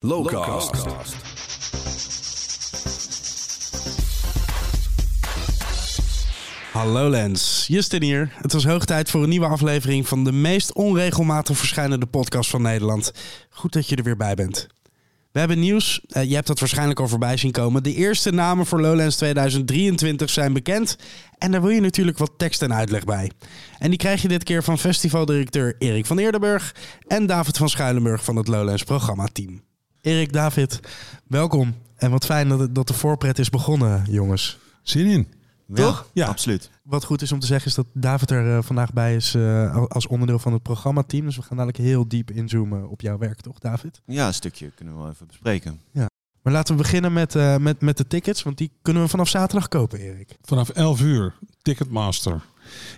Lowcast. Hallo Lens, Justin hier. Het was hoog tijd voor een nieuwe aflevering van de meest onregelmatig verschijnende podcast van Nederland. Goed dat je er weer bij bent. We hebben nieuws, eh, je hebt dat waarschijnlijk al voorbij zien komen. De eerste namen voor Lowlands 2023 zijn bekend. En daar wil je natuurlijk wat tekst en uitleg bij. En die krijg je dit keer van festivaldirecteur Erik van Eerdenburg en David van Schuilenburg van het Lowlands programmateam. Erik, David, welkom. En wat fijn dat, dat de voorpret is begonnen, jongens. Zin in. Toch? Ja. absoluut. Wat goed is om te zeggen is dat David er eh, vandaag bij is eh, als onderdeel van het programmateam. Dus we gaan dadelijk heel diep inzoomen op jouw werk, toch David? Ja, een stukje kunnen we wel even bespreken. Maar laten we beginnen met, eh, met, met de tickets, want die kunnen we vanaf zaterdag kopen, Erik. Vanaf 11 uur, Ticketmaster.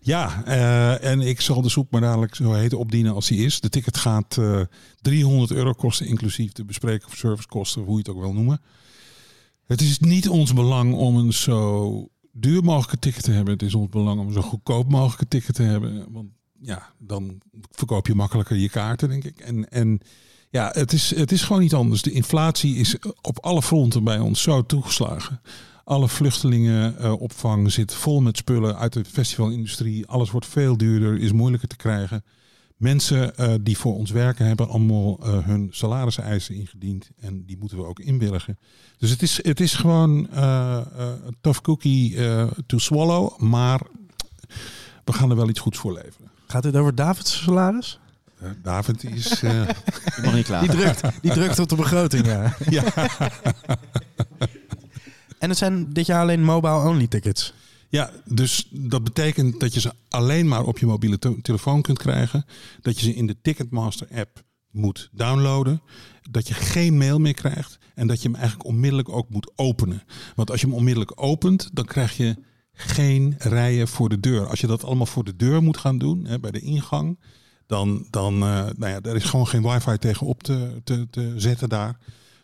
Ja, eh, en ik zal de soep maar dadelijk zo heet opdienen als die is. De ticket gaat eh 300 euro kosten, inclusief de bespreking of servicekosten, hoe je het ook wil noemen. Het is niet ons belang om een zo duur mogelijke ticket te hebben. Het is ons belang om een zo goedkoop mogelijke ticket te hebben. Want ja, dan verkoop je makkelijker je kaarten, denk ik. En, en ja, het is, het is gewoon niet anders. De inflatie is op alle fronten bij ons zo toegeslagen. Alle vluchtelingenopvang zit vol met spullen uit de festivalindustrie. Alles wordt veel duurder, is moeilijker te krijgen. Mensen eh, die voor ons werken hebben allemaal eh, hun salariseisen ingediend. En die moeten we ook inwilligen. Dus het is, het is gewoon eh, eh, een tough cookie eh, to swallow. Maar we gaan er wel iets goeds voor leveren. Gaat dit over David's salaris? Eh, David is... eh, Ik mag niet klaar. Die drukt, die drukt op de begroting, ja. ja. En het zijn dit jaar alleen mobile-only tickets. Ja, dus dat betekent dat je ze alleen maar op je mobiele telefoon kunt krijgen. Dat je ze in de Ticketmaster app moet downloaden. Dat je geen mail meer krijgt. En dat je hem eigenlijk onmiddellijk ook moet openen. Want als je hem onmiddellijk opent, dan krijg je geen rijen voor de deur. Als je dat allemaal voor de deur moet gaan doen, hè, bij de ingang. Dan, dan eh, nou ja, er is gewoon geen wifi tegenop te, te, te zetten daar.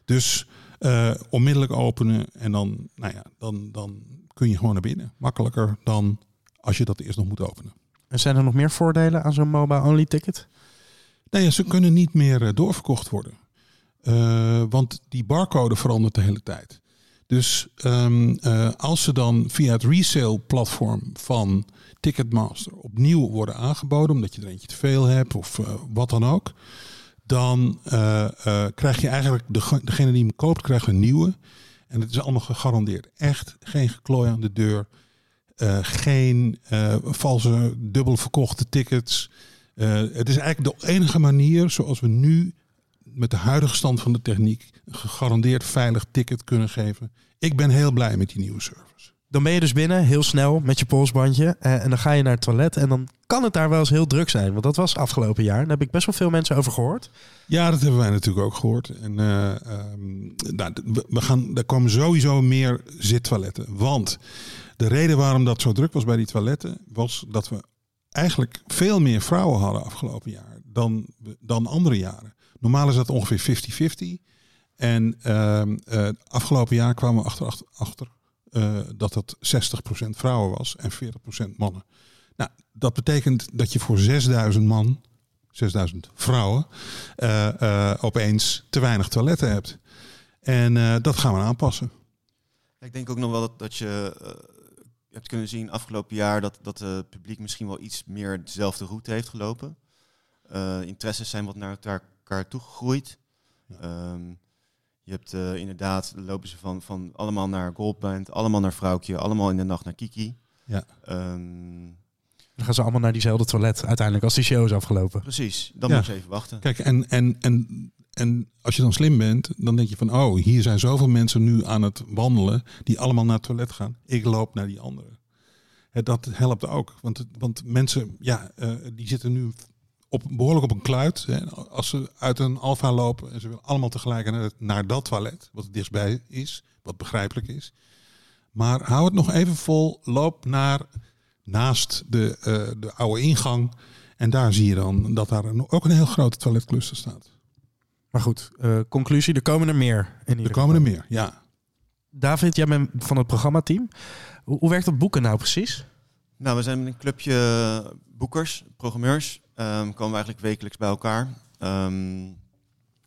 Dus eh, onmiddellijk openen en dan, nou ja, dan, dan kun je gewoon naar binnen. Makkelijker dan als je dat eerst nog moet openen. En zijn er nog meer voordelen aan zo'n mobile-only ticket? Nee, ja, ze kunnen niet meer eh, doorverkocht worden. Eh, want die barcode verandert de hele tijd. Dus ehm, eh, als ze dan via het resale platform van Ticketmaster opnieuw worden aangeboden, omdat je er eentje te veel hebt of wat dan ook, dan eh, eh, krijg je eigenlijk, de, degene die hem koopt, krijgt een nieuwe. En het is allemaal gegarandeerd. Echt geen geklooi aan de deur. Eh, geen valse dubbel verkochte tickets. Het is eigenlijk de enige manier zoals we nu met de huidige stand van de techniek een gegarandeerd veilig ticket kunnen geven. Ik ben heel blij met die nieuwe service. Dan ben je dus binnen, heel snel, met je polsbandje. eh, en dan ga je naar het toilet. En dan kan het daar wel eens heel druk zijn. Want dat was afgelopen jaar. Daar heb ik best wel veel mensen over gehoord. Ja, dat hebben wij natuurlijk ook gehoord. En eh, ehm, nou, we- gaan, er komen sowieso meer zittoiletten. Want de reden waarom dat zo druk was bij die toiletten, was dat we eigenlijk veel meer vrouwen hadden afgelopen jaar dan, dan andere jaren. Normaal is dat ongeveer 50-50. En ehm, eh, afgelopen jaar kwamen we achter, achter, achter eh, dat dat 60% vrouwen was en 40% mannen. Nou, dat betekent dat je voor 6000 man, 6000 vrouwen, eh, eh, opeens te weinig toiletten hebt. En dat gaan we aanpassen. Ik denk ook nog wel dat, dat je hebt kunnen zien afgelopen jaar dat, dat het publiek misschien wel iets meer dezelfde route heeft gelopen. Interesses zijn wat naar elkaar toegegroeid. Ehm, je hebt eh, inderdaad, dan lopen ze van, van allemaal naar Goldband, allemaal naar Vrouwtje, allemaal in de nacht naar Kiki. Ja. Ehm, Dan gaan ze allemaal naar diezelfde toilet uiteindelijk als die show is afgelopen. precies, dan Ja. moet je even wachten. Kijk, en, en, en, en als je dan slim bent, dan denk je van, oh, hier zijn zoveel mensen nu aan het wandelen die allemaal naar het toilet gaan. Ik loop naar die andere. Dat helpt ook, want, want mensen, ja, eh, die zitten nu op, behoorlijk op een kluit. Hè. Als ze uit een alfa lopen en ze willen allemaal tegelijk naar, het- naar dat toilet, wat het dichtstbij is, wat begrijpelijk is. Maar hou het nog even vol, loop naar naast de, eh, de oude ingang. En daar zie je dan dat daar een, ook een heel grote toiletcluster staat. Maar goed, eh, conclusie, er komen er meer. In Er komen er meer, ja. David, jij bent van het programmateam. Hoe, hoe werkt dat boeken nou precies? Nou, we zijn met een clubje boekers, programmeurs. Ehm, komen we eigenlijk wekelijks bij elkaar. Ehm,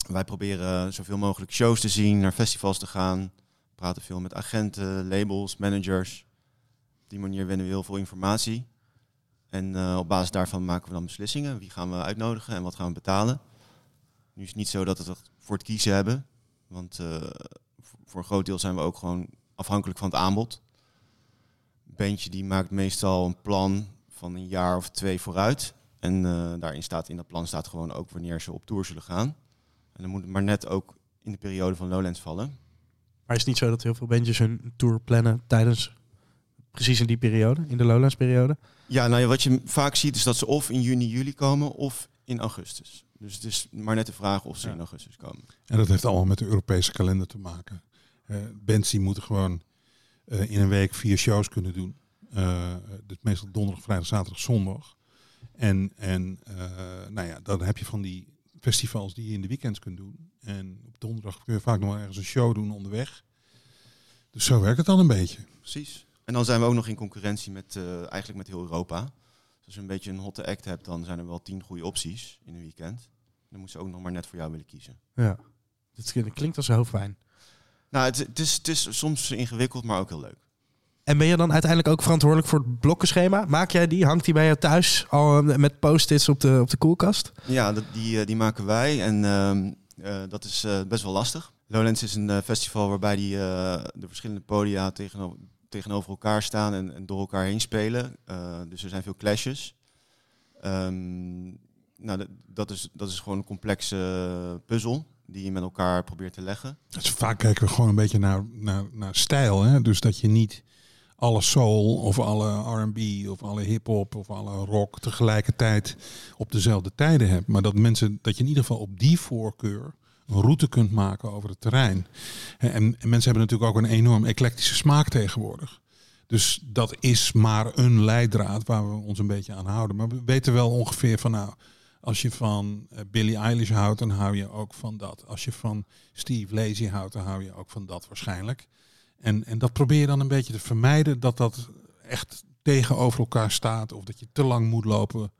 Wij proberen zoveel mogelijk shows te zien, naar festivals te gaan. Praten veel met agenten, labels, managers. Op die manier winnen we heel veel informatie. En uh, op basis daarvan maken we dan beslissingen. Wie gaan we uitnodigen en wat gaan we betalen? Nu is het niet zo dat we het voor het kiezen hebben. Want uh, voor een groot deel zijn we ook gewoon afhankelijk van het aanbod. Een bandje die maakt meestal een plan van een jaar of twee vooruit. En uh, daarin staat in dat plan staat gewoon ook wanneer ze op tour zullen gaan. En dan moet het maar net ook in de periode van Lowlands vallen. Maar is het niet zo dat heel veel bandjes hun tour plannen tijdens precies in die periode, in de Lowlands periode? Ja, nou ja, wat je vaak ziet is dat ze of in juni, juli komen of in augustus. Dus het is maar net de vraag of ze ja. in augustus komen. En dat heeft allemaal met de Europese kalender te maken. Uh, bands die moeten gewoon uh, in een week vier shows kunnen doen. Uh, dus meestal donderdag, vrijdag, zaterdag, zondag. En, en nou ja, dan heb je van die festivals die je in de weekends kunt doen. En op donderdag kun je vaak nog wel ergens een show doen onderweg. Dus zo werkt het dan een beetje. Precies. En dan zijn we ook nog in concurrentie met eigenlijk met heel Europa. Dus als je een beetje een hotte act hebt, dan zijn er wel tien goede opties in een weekend. Dan moet ze ook nog maar net voor jou willen kiezen. Ja, het klinkt als hoofdpijn. Nou, het, het, is, het is soms ingewikkeld, maar ook heel leuk. En ben je dan uiteindelijk ook verantwoordelijk voor het blokkenschema? Maak jij die? Hangt die bij jou thuis al met post-its op de, op de koelkast? Ja, dat, die, die maken wij. En uh, uh, dat is uh, best wel lastig. Lowlands is een festival waarbij die, de verschillende podia tegenover, tegenover elkaar staan en, en door elkaar heen spelen. dus er zijn veel clashes. Um, nou, dat is, dat is gewoon een complexe puzzel die je met elkaar probeert te leggen. Dus vaak kijken we gewoon een beetje naar, naar, naar stijl. Hè? Dus dat je niet alle soul of alle R&B of alle hip-hop of alle rock tegelijkertijd op dezelfde tijden hebt. Maar dat mensen, dat je in ieder geval op die voorkeur een route kunt maken over het terrein. En, en mensen hebben natuurlijk ook een enorm eclectische smaak tegenwoordig. Dus dat is maar een leidraad waar we ons een beetje aan houden. Maar we weten wel ongeveer van nou, als je van Billie Eilish houdt, dan hou je ook van dat. Als je van Steve Lazy houdt, dan hou je ook van dat waarschijnlijk. En, en dat probeer je dan een beetje te vermijden, dat dat echt tegenover elkaar staat. Of dat je te lang moet lopen.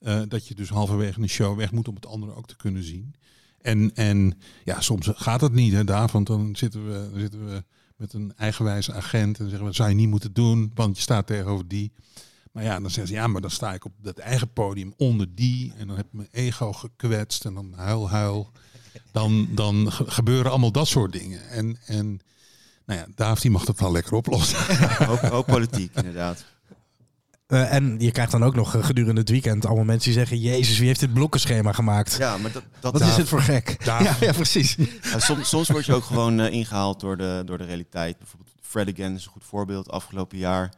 Uh, dat je dus halverwege een show weg moet om het andere ook te kunnen zien. En, en ja, soms gaat het niet, hè, daar, want dan zitten we, dan zitten we met een eigenwijze agent en zeggen we, dat zou je niet moeten doen, want je staat tegenover die. Maar ja, dan zeggen ze, ja, maar dan sta ik op dat eigen podium onder die. En dan heb ik mijn ego gekwetst en dan huil, huil. Dan, dan gebeuren allemaal dat soort dingen. En, en nou ja, Daaf die mag dat wel lekker oplossen. ook, ook politiek, inderdaad. Uh, en je krijgt dan ook nog uh, gedurende het weekend allemaal mensen die zeggen... Jezus, wie heeft dit blokkenschema gemaakt? Ja, maar dat, dat Wat is het voor gek? Ja, ja, precies. Ja, soms, soms word je ook gewoon uh, ingehaald door de, door de realiteit. Bijvoorbeeld Fred Again is een goed voorbeeld. Afgelopen jaar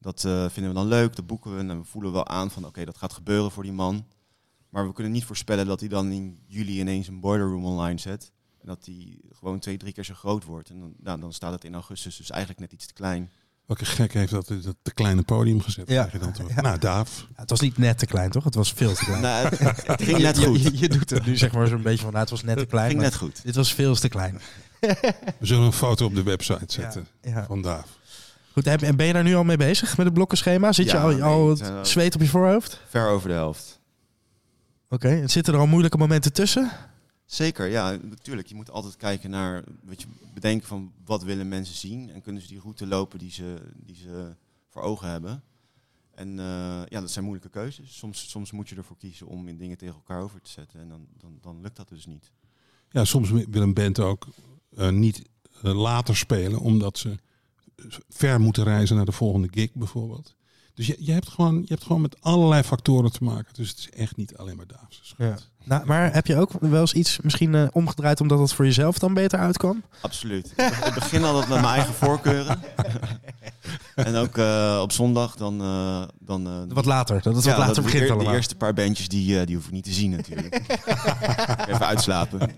dat uh, vinden we dan leuk, dat boeken we en we voelen wel aan van oké, okay, dat gaat gebeuren voor die man. Maar we kunnen niet voorspellen dat hij dan in juli ineens een boiler room online zet. En dat die gewoon twee, drie keer zo groot wordt. En dan, nou, dan staat het in augustus dus eigenlijk net iets te klein. Welke gek heeft dat, dat te kleine podium gezet? Ja. Je dan ja. Nou, Daaf. Ja, het was niet net te klein, toch? Het was veel te klein. nou, het, het, ging net goed. Je, je, je, doet het nu zeg maar zo'n beetje van, nou, het was net te klein. Het ging net goed. Dit was veel te klein. We zullen een foto op de website zetten ja. van Daaf. Goed, en ben je daar nu al mee bezig met het blokkenschema? Zit Ja, je al, al nee, het het, uh, zweet op je voorhoofd? Ver over de helft. Oké, en zitten er al moeilijke momenten tussen? Zeker, ja, natuurlijk. Je moet altijd kijken naar, weet je, bedenken van wat willen mensen zien en kunnen ze die route lopen die ze, die ze voor ogen hebben. En uh, ja, dat zijn moeilijke keuzes. Soms, soms moet je ervoor kiezen om in dingen tegen elkaar over te zetten en dan, dan, dan lukt dat dus niet. Ja, soms wil een band ook uh, niet uh, later spelen omdat ze ver moeten reizen naar de volgende gig bijvoorbeeld. Dus je, je, hebt gewoon, je hebt gewoon met allerlei factoren te maken. Dus het is echt niet alleen maar Daafse schuld. Ja. Nou, maar heb je ook wel eens iets misschien uh, omgedraaid omdat het voor jezelf dan beter uitkwam? Absoluut. Ik begin altijd met mijn eigen voorkeuren. en ook uh, op zondag dan... Uh, dan wat later, dat het ja, wat later dat begint de, allemaal. De eerste paar bandjes die, die hoef ik niet te zien natuurlijk. even uitslapen.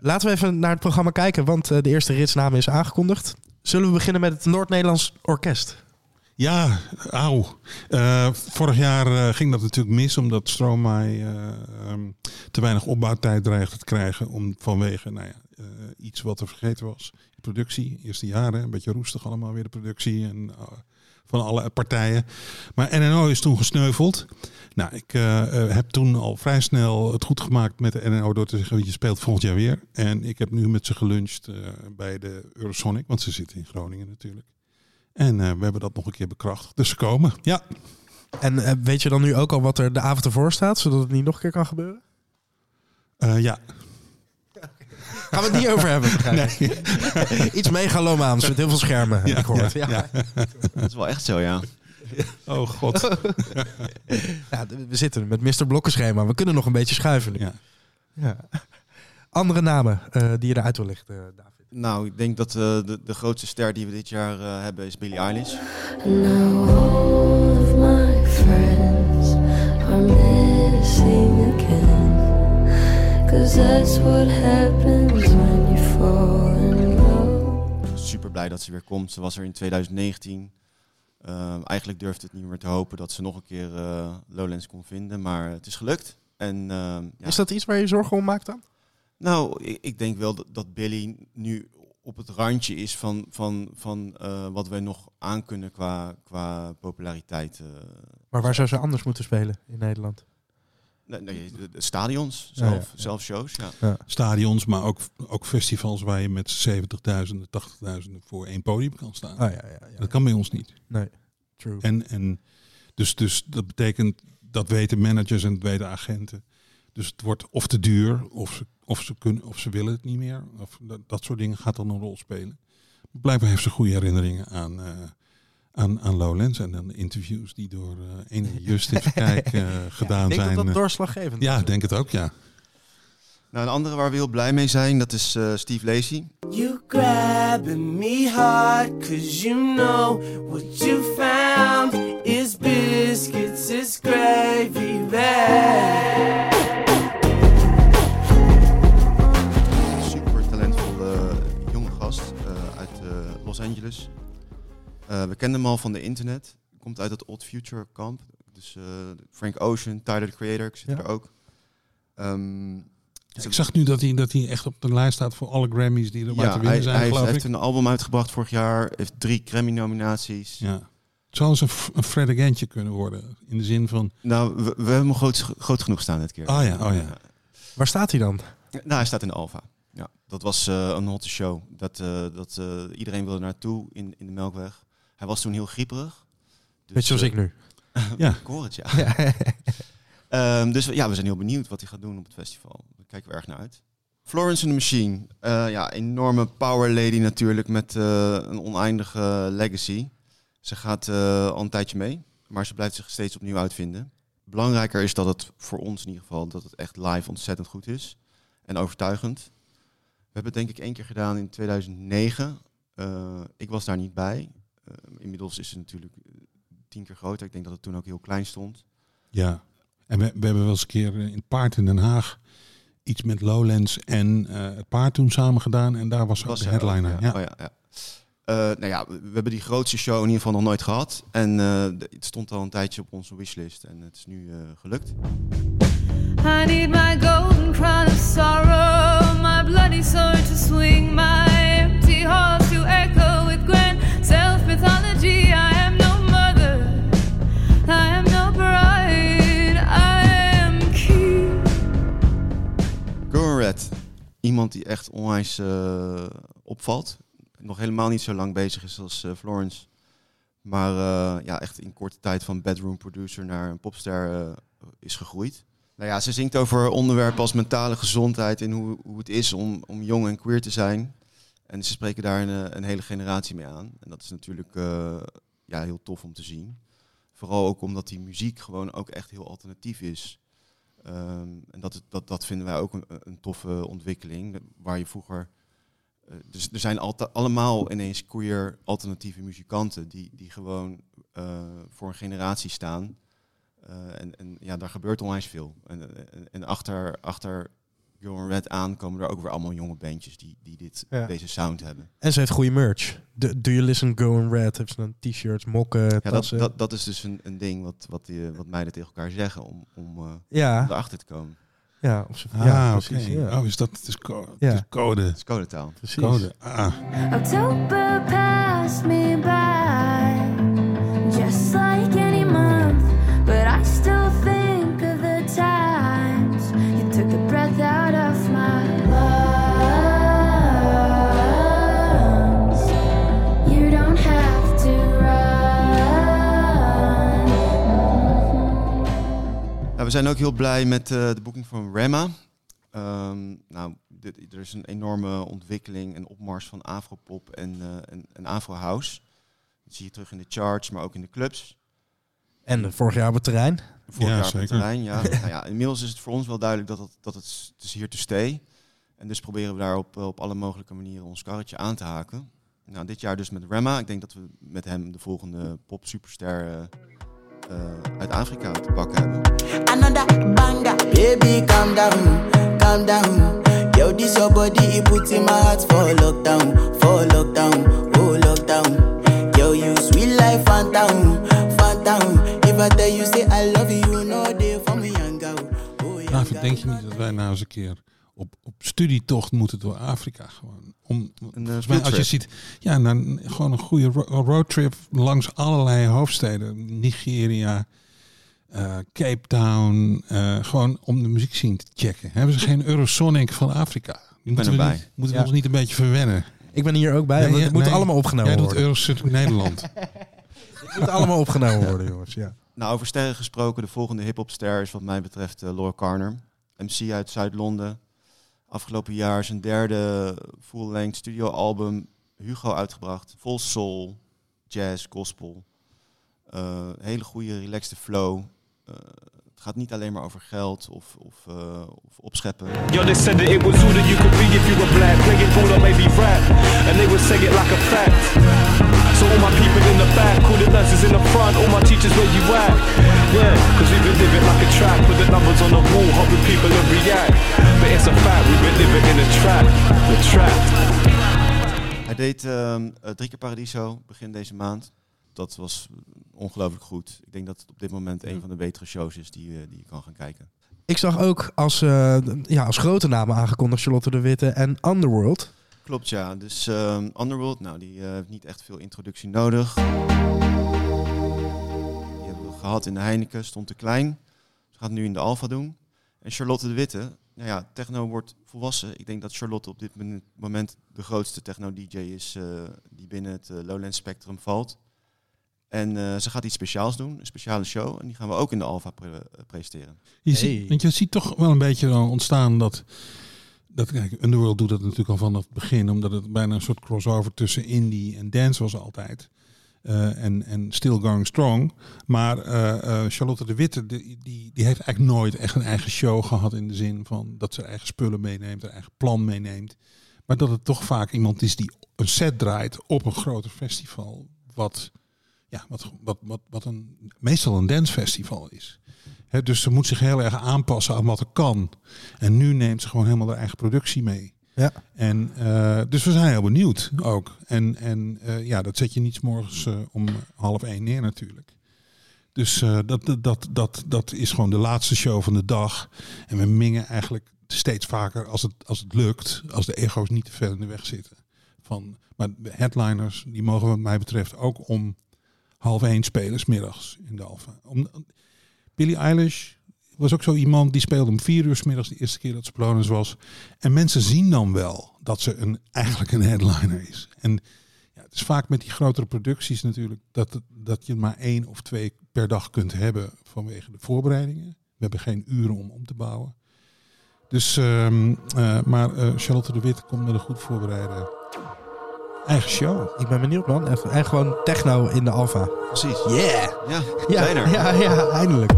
Laten we even naar het programma kijken, want de eerste ritsnaam is aangekondigd. Zullen we beginnen met het Noord-Nederlands Orkest? Ja, auw. Uh, vorig jaar uh, ging dat natuurlijk mis omdat Stromae uh, um, te weinig opbouwtijd dreigde te krijgen om vanwege nou ja, iets wat er vergeten was. Productie, eerste jaren, een beetje roestig allemaal weer de productie en van alle partijen. Maar NNO is toen gesneuveld. Nou, ik eh, eh, heb toen al vrij snel het goed gemaakt met de NNO door te zeggen, je speelt volgend jaar weer. En ik heb nu met ze geluncht eh, bij de Eurosonic, want ze zitten in Groningen natuurlijk. En eh, we hebben dat nog een keer bekrachtigd. Dus ze komen, ja. En eh, weet je dan nu ook al wat er de avond ervoor staat, zodat het niet nog een keer kan gebeuren? Eh, ja. Gaan we het niet over hebben? ik. Iets megalomaans met heel veel schermen, heb ik gehoord. Ja, ja. Dat is wel echt zo, ja. Oh god. Ja, we zitten met Mr. Blokkenschema. We kunnen nog een beetje schuiven nu. Ja. Ja. Andere namen eh, die je eruit wil lichten, David? Nou, ik denk dat eh, de, de grootste ster die we dit jaar eh, hebben is Billie Eilish. Now all of my friends are missing again. Cause that's what happens when you fall in love. Super blij dat ze weer komt. Ze was er in 2019. Eh, eigenlijk durfde het niet meer te hopen dat ze nog een keer eh, Lowlands kon vinden. Maar het is gelukt. En, ja. Is dat iets waar je zorgen om maakt dan? Nou, ik, ik denk wel dat, dat Billy nu op het randje is van, van, van eh, wat wij nog aan kunnen qua, qua populariteit. eh. Maar waar zou ze anders moeten spelen in Nederland? nee, stadions, Ja, zelf, ja. zelf shows. Ja. Stadions, maar ook, ook festivals waar je met 70.000, 80.000 voor één podium kan staan. Ja, ja, ja. Dat kan bij ons niet. Nee, true. En, en dus, dus dat betekent, dat weten managers en dat weten agenten. Dus het wordt of te duur, of ze, of ze, kunnen, of ze willen het niet meer. Of dat, dat soort dingen gaat dan een rol spelen. Blijkbaar heeft ze goede herinneringen aan, eh, aan, aan Lowlands. En dan de interviews die door eh ene Just even kijken eh, gedaan ik denk zijn. dat dat Eh, doorslaggevend ja, is. ik denk het ook, ja. Nou, een andere waar we heel blij mee zijn, dat is eh, Steve Lacey. You grabbing me hard, cause you know what you found is biscuits, we kennen hem al van de internet. Komt uit het Odd Future kamp. Dus eh, Frank Ocean, Tyler the Creator, ik zit Ja. er ook. Ehm, Ik zag nu dat hij, dat hij echt op de lijst staat voor alle Grammys die er maar ja, te winnen zijn, hij heeft, geloof heeft ik. een album uitgebracht vorig jaar. Heeft drie Grammy-nominaties. Ja. Het zou eens een, een Fred Agentje kunnen worden. In de zin van, Nou, we, we hebben hem groot, groot genoeg staan dit keer. Oh ja, oh ja. Waar staat hij dan? Nou, hij staat in de Alfa. Ja, dat was eh, een hotte show. Dat, eh, dat, eh, iedereen wilde naartoe in, in de Melkweg. Hij was toen heel grieperig. Dus, Weet je zoals eh, ik nu. ja. Ik hoor het, ja. Ehm, dus ja, we zijn heel benieuwd wat hij gaat doen op het festival. Daar kijken we erg naar uit. Florence and the Machine. Eh, ja, enorme power lady natuurlijk met eh, een oneindige legacy. Ze gaat eh, al een tijdje mee, maar ze blijft zich steeds opnieuw uitvinden. Belangrijker is dat het voor ons in ieder geval dat het echt live ontzettend goed is en overtuigend. We hebben het denk ik één keer gedaan in 2009. Eh, ik was daar niet bij. Eh, inmiddels is het natuurlijk eh, tien keer groter. Ik denk dat het toen ook heel klein stond. Ja, en we, we hebben wel eens een keer in het paard in Den Haag iets met Lowlands en eh, het paard toen samen gedaan. En daar was ook de ook, headliner. ja. ja. Oh, ja, ja. Eh, nou ja, we we hebben die grootste show in ieder geval nog nooit gehad. En eh, de- het stond al een tijdje op onze wishlist. En het is nu eh, gelukt. I need my golden crown of sorrow, my bloody sword to swing, my Iemand die echt onwijs eh, opvalt. Nog helemaal niet zo lang bezig is als eh, Florence. Maar eh, ja, echt in korte tijd van bedroom producer naar een popster is gegroeid. Nou ja, ze zingt over onderwerpen als mentale gezondheid en hoe, hoe het is om, om jong en queer te zijn. En ze spreken daar een, een hele generatie mee aan. En dat is natuurlijk ja, heel tof om te zien. Vooral ook omdat die muziek gewoon ook echt heel alternatief is. Ehm, en dat, dat, dat vinden wij ook een, een toffe ontwikkeling. Waar je vroeger. eh, dus er zijn allemaal ineens queer alternatieve muzikanten die, die gewoon eh, voor een generatie staan. Eh, en, en ja, daar gebeurt onwijs veel. En, en, en achter, achter Red aan komen er ook weer allemaal jonge bandjes die, die dit, Ja. deze sound hebben. En ze heeft goede merch. Do, Do You Listen Go in Red heeft ze dan t-shirts, mokken, Ja, dat, tassen. dat, dat is dus een, een ding wat, wat, die, wat meiden tegen elkaar zeggen om, om, eh, om ja, erachter te komen. ja, of ze, Ah, ja, oké. precies. Ja. Oh, is dat het is, co- Ja. het is code. Dat is codetaal. precies. Code. Ah. October passed me by. Zijn ook heel blij met eh, de boeking van Rema. Ehm, nou, dit, er is een enorme ontwikkeling en opmars van afropop en, eh en, en afrohouse. Dat zie je terug in de charts, maar ook in de clubs. En vorig jaar op het terrein. Vorig Ja, jaar op het terrein, ja. nou ja. Inmiddels is het voor ons wel duidelijk dat het, dat het, het is hier te stay. En dus proberen we daar op, op alle mogelijke manieren ons karretje aan te haken. Nou, dit jaar dus met Rema. Ik denk dat we met hem de volgende pop superster eh, eh, uit Afrika te pakken hebben. Another banger, baby, calm down, calm down. Yo, this your body, it puts in my heart for lockdown, for lockdown, oh lockdown. Yo, you sweet life, phantom, phantom. If I tell you, say I love you, no day for me, young girl. Oh, yeah, denk je niet dat wij nou eens een keer op, op studietocht moeten door Afrika gewoon? Om, Een als je ziet, ja, nou, gewoon een goede ro- roadtrip langs allerlei hoofdsteden. Nigeria, eh, Cape Town. eh, gewoon om de muziekscene te checken. Hebben ze geen Eurosonic van Afrika? Die moeten we, niet, moeten we Ja. ons niet een beetje verwennen? Ik ben hier ook bij. Nee, het moet nee, allemaal opgenomen Jij doet worden. Eurosonic Nederland. Het moet allemaal opgenomen worden, jongens. Ja. Nou, over sterren gesproken, de volgende hip-hopster is wat mij betreft eh, Laura Carner. MC uit Zuid-Londen. Afgelopen jaar zijn derde full-length studioalbum Hugo uitgebracht. Vol soul, jazz, gospel. Eh, hele goede, relaxed flow. Eh, gaat niet alleen maar over geld of, of, eh, of opscheppen. Yo, they said that it was all that you could be if you were black. Play it cool or maybe rap. And they would say it like a fact. So all my people in the back, all the nurses in the front, all my teachers where you at? Yeah, cause we've been living like a trap. Put the numbers on the wall, hoping people will react. But it's a fact, we've been living in a trap. We're trapped. Hij deed eh, drie keer Paradiso begin deze maand. Dat was ongelooflijk goed. Ik denk dat het op dit moment een van de betere shows is die, eh, die je kan gaan kijken. Ik zag ook als, eh, ja, als grote namen aangekondigd Charlotte de Witte en Underworld. Klopt, ja. Dus ehm, Underworld, nou, die eh, heeft niet echt veel introductie nodig. Die hebben we gehad in de Heineken, stond te klein. Ze gaat nu in de Alfa doen. En Charlotte de Witte, nou ja, techno wordt volwassen. Ik denk dat Charlotte op dit moment- de grootste techno-dj is die binnen het eh, Lowland Spectrum valt. En eh, ze gaat iets speciaals doen, een speciale show. En die gaan we ook in de Alfa pre- eh, presenteren. Je, Hey. ziet, want je ziet toch wel een beetje ontstaan dat, dat kijk, Underworld doet dat natuurlijk al vanaf het begin, omdat het bijna een soort crossover tussen indie en dance was altijd. Eh, en, en Still Going Strong. Maar eh, eh, Charlotte de Witte, die, die, die heeft eigenlijk nooit echt een eigen show gehad in de zin van dat ze haar eigen spullen meeneemt, haar eigen plan meeneemt. Maar dat het toch vaak iemand is die een set draait op een groter festival. Wat, ja, wat, wat, wat, wat een, meestal een dancefestival is. Dus ze moet zich heel erg aanpassen aan wat er kan. En nu neemt ze gewoon helemaal haar eigen productie mee. Ja. En, eh, dus we zijn heel benieuwd ook. En, en eh, ja, dat zet je niet morgens eh, om half één neer natuurlijk. Dus dat, dat, dat, dat, dat is gewoon de laatste show van de dag. En we mingen eigenlijk steeds vaker als het, als het lukt, als de ego's niet te ver in de weg zitten. Van, maar de headliners, die mogen wat mij betreft ook om half één spelen, 's middags in de Alfa. Om, Billie Eilish was ook zo iemand die speelde om vier uur 's middags de eerste keer dat ze Polonus was. En mensen zien dan wel dat ze een, eigenlijk een headliner is. En ja, het is vaak met die grotere producties natuurlijk dat, dat je maar één of twee per dag kunt hebben vanwege de voorbereidingen. We hebben geen uren om om te bouwen. Dus, ehm, eh, maar eh, Charlotte de Wit komt met een goed voorbereide eigen show. Ik ben benieuwd, man. En gewoon techno in de Alfa. Precies. Yeah! Ja, Ja, ja, ja, eindelijk.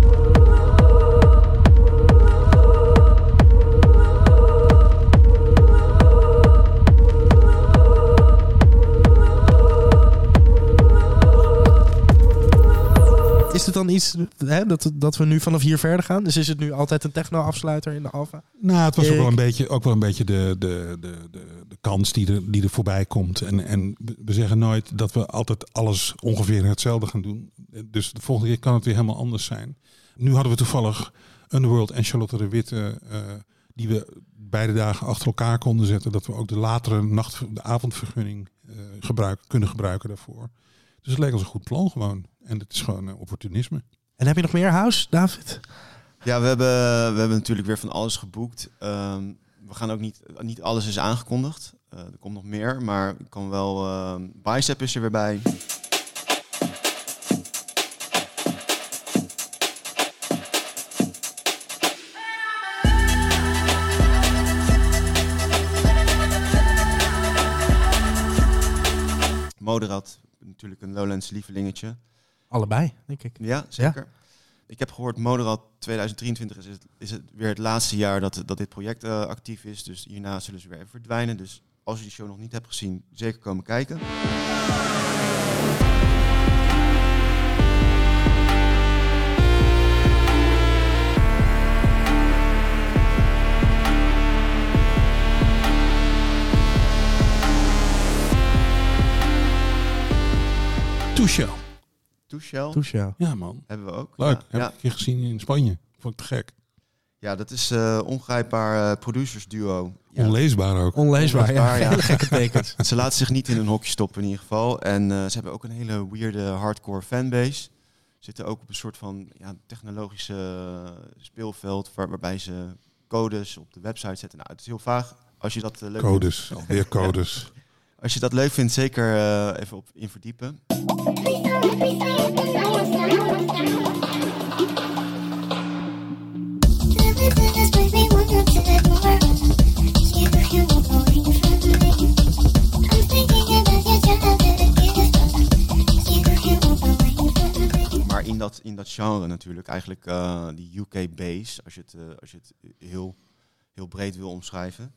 Is het dan iets hè, dat, dat we nu vanaf hier verder gaan? Dus is het nu altijd een techno-afsluiter in de Alfa? Nou, het was ook wel een beetje, ook wel een beetje de, de, de, de, de kans die er, die er voorbij komt. En, en we zeggen nooit dat we altijd alles ongeveer hetzelfde gaan doen. Dus de volgende keer kan het weer helemaal anders zijn. Nu hadden we toevallig Underworld en Charlotte de Witte, eh, die we beide dagen achter elkaar konden zetten. Dat we ook de latere nacht, de avondvergunning eh, gebruik, kunnen gebruiken daarvoor. Dus het leek als een goed plan gewoon. En het is gewoon eh, opportunisme. En heb je nog meer huis, David? Ja, we hebben, we hebben natuurlijk weer van alles geboekt. Ehm, we gaan ook niet, niet alles is aangekondigd. Eh, er komt nog meer, maar ik kan wel. Uh, bicep is er weer bij. Moderat, natuurlijk een Lowlands lievelingetje. Allebei, denk ik. Ja, zeker. Ik heb gehoord, Moderat 2023 is het, is het weer het laatste jaar dat, dat dit project eh, actief is. Dus hierna zullen ze weer even verdwijnen. Dus als je die show nog niet hebt gezien, zeker komen kijken. Touche. Toesja. Ja, man. hebben we ook. Leuk. Ja, Heb ja. ik een keer gezien in Spanje. Vond ik te gek. Ja, dat is eh ongrijpbaar eh, producers duo. Ja, Onleesbaar ook. Onleesbaar, Onleesbaar, ja. ja. Gekke tekens. Ze laten zich niet in een hokje stoppen in ieder geval. En eh, ze hebben ook een hele weirde hardcore fanbase. Zitten ook op een soort van ja, technologische speelveld waar, waarbij ze codes op de website zetten. Nou, het is heel vaag. Als je dat leuk Codes. Alweer codes. Als je dat leuk vindt, zeker eh, even op in verdiepen. Maar in dat, in dat genre natuurlijk, eigenlijk eh, die UK base, als je het, eh, als je het heel, heel breed wil omschrijven.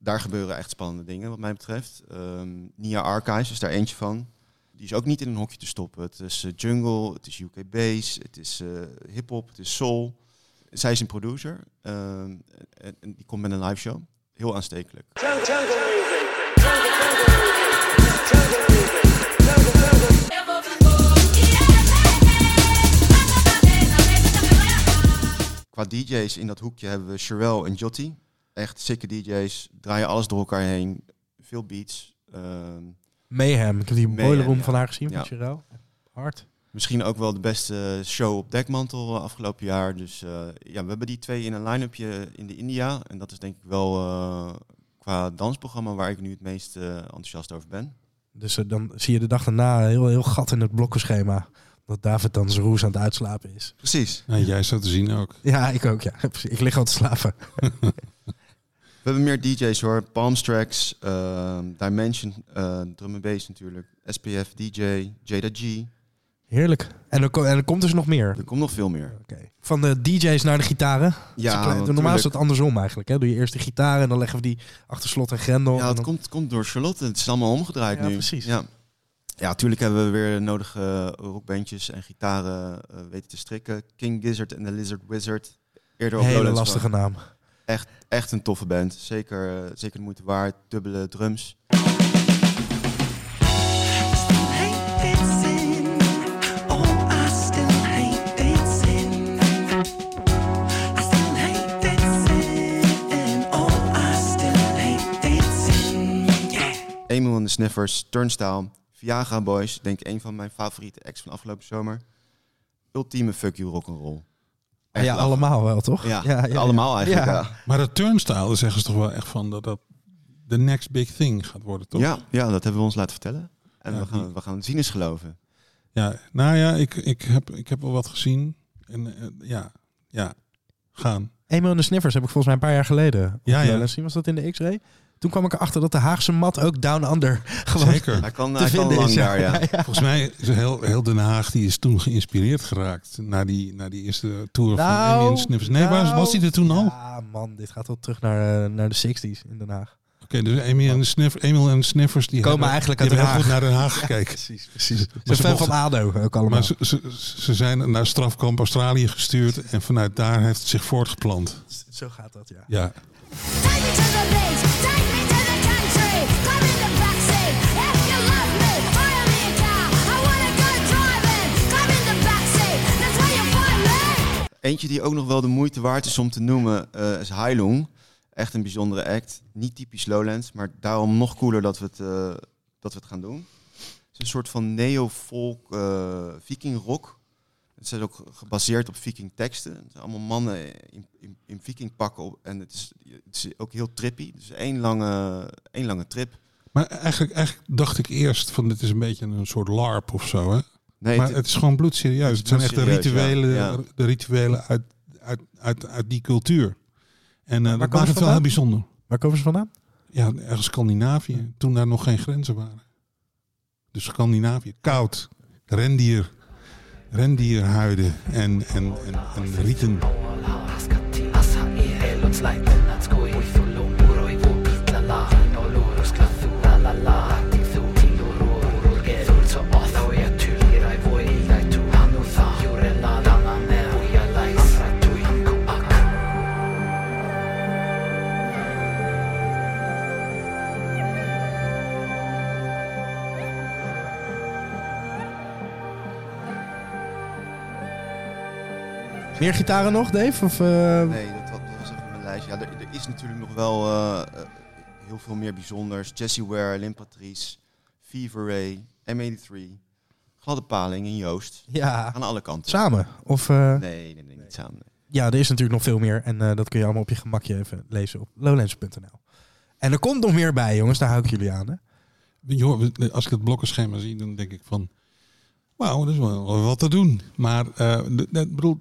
Daar gebeuren echt spannende dingen wat mij betreft. Ehm, Nia Archives is daar eentje van. Die is ook niet in een hokje te stoppen. Het is eh, jungle, het is UK bass, het is eh, hip-hop, het is soul. Zij is een producer ehm, en, en die komt met een live show. Heel aanstekelijk. Qua DJ's in dat hoekje hebben we Sherelle en Jotti. Echt sikke DJ's, draaien alles door elkaar heen. Veel beats. Ehm, Mayhem. Ik heb die Mayhem, boiler room ja. van haar gezien, Ja. van Chirel. Hard. Misschien ook wel de beste show op dekmantel eh, afgelopen jaar. Dus eh, ja, we hebben die twee in een line-upje in de India. En dat is denk ik wel eh, qua dansprogramma waar ik nu het meest enthousiast over ben. Dus dan zie je de dag daarna heel, heel gat in het blokkenschema. Dat David dan zijn roes aan het uitslapen is. Precies. Nou, jij zou te zien ook. Ja, ik ook. Ja. Ik lig al te slapen. We hebben meer DJ's hoor. Palms Tracks, ehm, Dimension, eh, drum en bass natuurlijk. SPF DJ, Jada G. Heerlijk. En er, ko- en er komt dus nog meer. Er komt nog veel meer. Oké. Van de DJ's naar de gitaren. Ja, klein- normaal is dat andersom eigenlijk. Hè? Doe je eerst de gitaar en dan leggen we die achter slot en grendel. Ja, het dan- komt, komt door Charlotte. Het is allemaal omgedraaid Ja, nu. precies. Ja. ja, natuurlijk hebben we weer de nodige eh, rockbandjes en gitaren eh, weten te strikken. King Gizzard en The Lizard Wizard. Eerder op Hele lastige naam. Echt, echt een toffe band. Zeker, eh, zeker de moeite waard. Dubbele drums. Emil en de Sniffers, Turnstile, Viagra Boys. Denk ik een van mijn favoriete acts van afgelopen zomer. Ultieme fuck you rock'n'roll. Ja, ja, allemaal wel, toch? Ja, allemaal eigenlijk. Ja. Ja. Maar dat turnstile, daar zeggen ze toch wel echt van dat dat de next big thing gaat worden, toch? Ja, ja, dat hebben we ons laten vertellen. En Ja, we, gaan, we gaan het zien eens geloven. Ja, nou ja, ik, ik, heb, ik heb wel wat gezien. En eh, ja, ja, gaan. Emil en de Sniffers heb ik volgens mij een paar jaar geleden. Ja, ja. Gezien. Was dat in de X-ray? Toen kwam ik erachter dat de Haagse mat ook Down Under gewoon Zeker. Hij kan, te hij kan lang is. daar, ja. Volgens mij is heel, heel Den Haag die is toen geïnspireerd geraakt naar die, naar die eerste tour van Nou, Indian Sniffers. Nee, was, was die er toen al? Oké, Ja, man, dit gaat wel terug naar, eh, naar de 60s in Den Haag. dus Emil en de, Sniff, Emil en Sniffers die Komen hebben, eigenlijk uit Den heel Haag. goed naar Den Haag gekeken. Precies, precies. Ze Maar zijn ze fan van ADO ook allemaal. Maar ze, ze, ze zijn naar strafkamp Australië gestuurd en vanuit daar heeft het zich voortgeplant. Zo gaat dat, ja. Ja, Eentje die ook nog wel de moeite waard is om te noemen eh, is Heilung. Echt een bijzondere act. Niet typisch Lowlands, maar daarom nog cooler dat we het, eh, dat we het gaan doen. Het is een soort van neo-folk eh, viking rock. Het is ook gebaseerd op viking teksten. Het zijn allemaal mannen in, in, in viking pakken. En het is, het is ook heel trippy. Dus één lange, één lange trip. maar eigenlijk, eigenlijk dacht ik eerst van dit is een beetje een soort larp of zo. Hè? Nee, maar het- het is gewoon bloedserieus. Het Het zijn echt de rituelen, ja. Ja. de rituelen uit, uit, uit, uit die cultuur. En komen uh, dat ze maakt het wel heel bijzonder. Waar komen ze vandaan? Ja, ergens Scandinavië, toen daar nog geen grenzen waren. Dus Scandinavië, koud, rendier, rendierhuiden en, en, en, en rieten. Meer gitaren nog, Dave? Of, eh, Nee, dat, dat was even mijn lijstje. Ja, er, er is natuurlijk nog wel eh, eh, heel veel meer bijzonders. Jessie Ware, Lynn Patrice, Fever Ray, M83, Gladde Paling en Joost. Ja, Aan alle kanten. samen? Of, eh, Nee, nee, nee, niet samen. Ja, er is natuurlijk nog veel meer. En eh, dat kun je allemaal op je gemakje even lezen op lowlands.nl. En er komt nog meer bij, jongens. Daar hou ik jullie aan. Hè? Joh, als ik het blokkenschema zie, dan denk ik van... Wauw, dat is wel wat te doen. Maar eh, de, bedoel,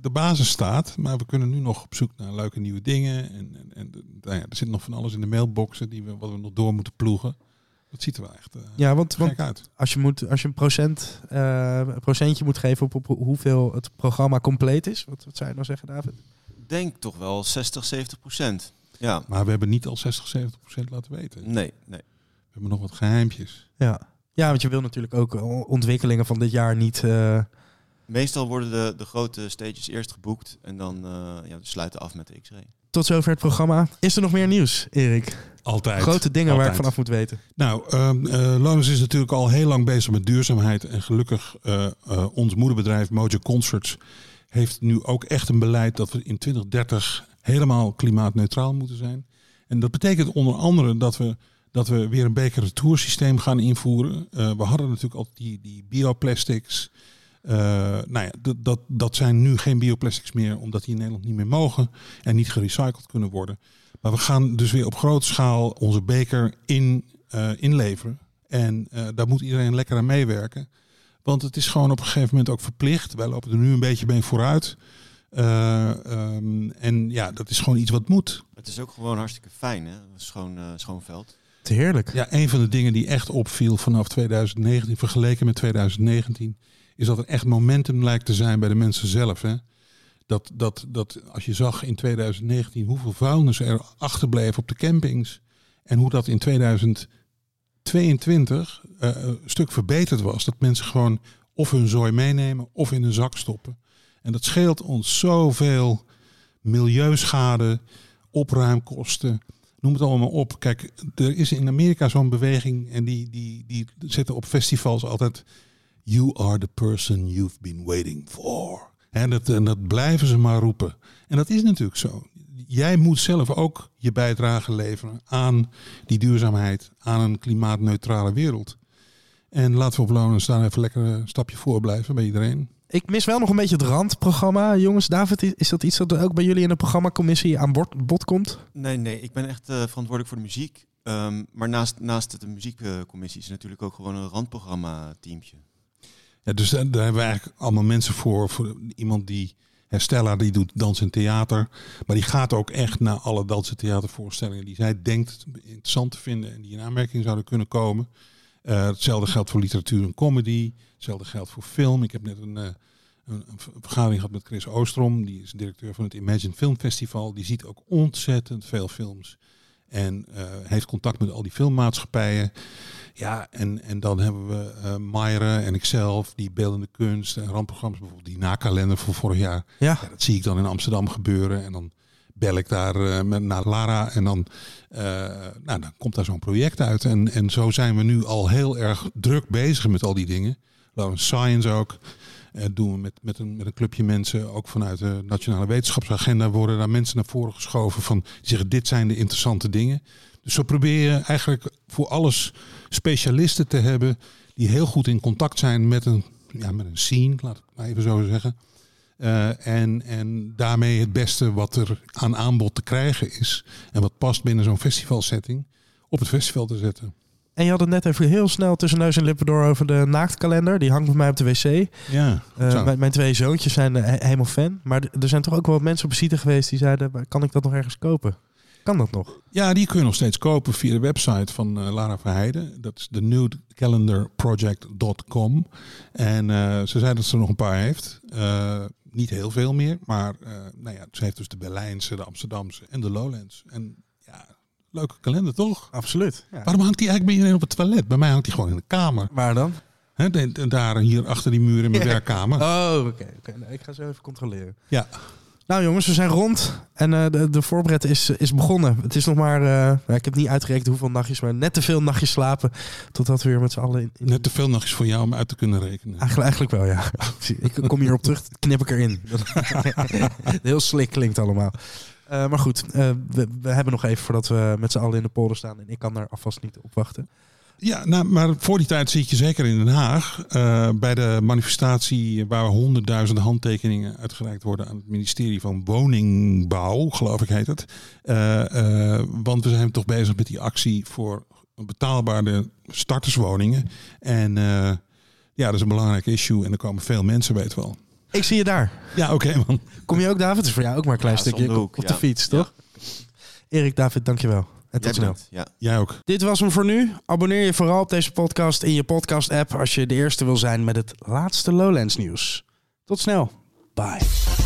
de, basis staat, maar we kunnen nu nog op zoek naar leuke nieuwe dingen. En, en, en nou ja, er zit nog van alles in de mailboxen die we, wat we nog door moeten ploegen. Dat ziet er wel echt eh, Ja, want, want uit. als, je moet, als je een, procent, eh, een procentje moet geven op, op hoeveel het programma compleet is. Wat, wat zou je nou zeggen, David? Ik denk toch wel 60, 70 procent. Ja. Maar we hebben niet al 60, 70 procent laten weten. We Nee, nee. hebben nog wat geheimpjes. Ja. Ja, want je wil natuurlijk ook o- ontwikkelingen van dit jaar niet... eh, Meestal worden de, de grote stages eerst geboekt en dan eh, ja, we sluiten af met de X-ray. tot zover het programma. Is er nog meer nieuws, Erik? Altijd. Grote dingen waar ik vanaf moet weten. Nou, ehm eh, Lonus is natuurlijk al heel lang bezig met duurzaamheid. En gelukkig, eh, eh, ons moederbedrijf Mojo Concerts heeft nu ook echt een beleid dat we in 2030 helemaal klimaatneutraal moeten zijn. En dat betekent onder andere dat we, dat we weer een beker retoursysteem gaan invoeren. Eh, we hadden natuurlijk al die, die bioplastics. Eh, nou ja, dat, dat, zijn nu geen bioplastics meer, omdat die in Nederland niet meer mogen en niet gerecycled kunnen worden. Maar we gaan dus weer op grote schaal onze beker in, eh, inleveren. En daar moet iedereen lekker aan meewerken. Want het is gewoon op een gegeven moment ook verplicht. Wij lopen er nu een beetje mee vooruit. Eh, ehm, en ja, dat is gewoon iets wat moet. Het is ook gewoon hartstikke fijn, hè? Schoon, schoon veld. Heerlijk. Ja, een van de dingen die echt opviel vanaf 2019, vergeleken met 2019, is dat er echt momentum lijkt te zijn bij de mensen zelf. Hè? Dat, dat, dat als je zag in 2019 hoeveel vuilnis er achterbleef op de campings en hoe dat in 2022 eh, een stuk verbeterd was. Dat mensen gewoon of hun zooi meenemen of in een zak stoppen. En dat scheelt ons zoveel milieuschade, opruimkosten. Noem het allemaal op. Kijk, er is in Amerika zo'n beweging en die, die, die zetten op festivals altijd You are the person you've been waiting for. En dat, en dat blijven ze maar roepen. En dat is natuurlijk zo. Jij moet zelf ook je bijdrage leveren aan die duurzaamheid, aan een klimaatneutrale wereld. En laten we op Lonens daar even lekker een stapje voor blijven bij iedereen. Ik mis wel nog een beetje het randprogramma. Jongens, David, is- dat iets dat ook bij jullie in de programmacommissie aan bod, bod komt? Nee, nee, ik ben echt eh, verantwoordelijk voor de muziek. Ehm, maar naast, naast de muziekcommissie is natuurlijk ook gewoon een randprogramma-teamtje. Ja, dus daar daar hebben we eigenlijk allemaal mensen voor. voor iemand die, hè, Stella, die doet dans en theater. Maar die gaat ook echt naar alle dans en theatervoorstellingen die zij denkt interessant te vinden en die in aanmerking zouden kunnen komen. Eh, hetzelfde geldt voor literatuur en comedy. Hetzelfde geldt voor film. Ik heb net een, eh, een, een vergadering gehad met Chris Oostrom. Die is directeur van het Imagine Film Festival. Die ziet ook ontzettend veel films. En eh, heeft contact met al die filmmaatschappijen. Ja, en, en dan hebben we Mayre en ikzelf, die beeldende kunst en randprogramma's. Bijvoorbeeld die nakalender van vorig jaar. Ja. Ja, dat zie ik dan in Amsterdam gebeuren. En dan bel ik daar met, naar Lara. En dan, nou, dan komt daar zo'n project uit. En, en zo zijn we nu al heel erg druk bezig met al die dingen. Lawrence Science ook. Eh, doen we met, met, een, met een clubje mensen, ook vanuit de Nationale Wetenschapsagenda, worden daar mensen naar voren geschoven van die zeggen dit zijn de interessante dingen. Dus zo probeer je eigenlijk voor alles specialisten te hebben die heel goed in contact zijn met een, ja, met een scene, laat ik maar even zo zeggen. Eh, en, en daarmee het beste wat er aan aanbod te krijgen is en wat past binnen zo'n festivalsetting op het festival te zetten. En je had het net even heel snel tussen neus en lippen door over de naaktkalender. Die hangt bij mij op de wc. Ja, zo. mijn, mijn twee zoontjes zijn eh, he- helemaal fan. Maar er zijn toch ook wel mensen op visite geweest die zeiden... "Maar kan ik dat nog ergens kopen? Kan dat nog? Ja, die kun je nog steeds kopen via de website van eh, Lara Verheijden. Dat is de nudecalendarproject.com. En ze zei dat ze er nog een paar heeft. Niet heel veel meer, maar nou ja, ze heeft dus de Berlijnse, de Amsterdamse en de Lowlands. En leuke kalender toch? Absoluut. Ja. Waarom hangt die eigenlijk bij iedereen op het toilet? Bij mij hangt die gewoon in de kamer. Waar dan? De- de- daar hier achter die muur in mijn werkkamer. Oh, oké. ik ga zo even controleren. Ja, Nou jongens, we zijn rond en eh, de, de voorbereid is, is begonnen. Het is nog maar, eh, ik heb niet uitgerekend hoeveel nachtjes, maar net te veel nachtjes slapen. Totdat we weer met z'n allen in, in- net te veel nachtjes voor jou om uit te kunnen rekenen. Eigenlijk, eigenlijk wel, ja. ik kom hierop terug, knip ik erin. Heel slik klinkt allemaal. Eh, maar goed, eh, we, we hebben nog even voordat we met z'n allen in de polder staan. En ik kan daar alvast niet op wachten. Ja, nou, maar voor die tijd zit je zeker in Den Haag. eh, bij de manifestatie waar honderdduizenden handtekeningen uitgereikt worden aan het ministerie van Woningbouw, geloof ik heet het. Want we zijn toch bezig met die actie voor betaalbare starterswoningen. En ja, dat is een belangrijk issue en er komen veel mensen, weet wel. Ik zie je daar. Ja, oké man. Kom je ook, David? Het is voor jou ook maar een klein Ja, stukje om de hoek, op de fiets, toch? Erik, David, dankjewel. En tot snel. Ja. Jij ook. Dit was hem voor nu. Abonneer je vooral op deze podcast in je podcast-app als je de eerste wil zijn met het laatste Lowlands nieuws. Tot snel. Bye.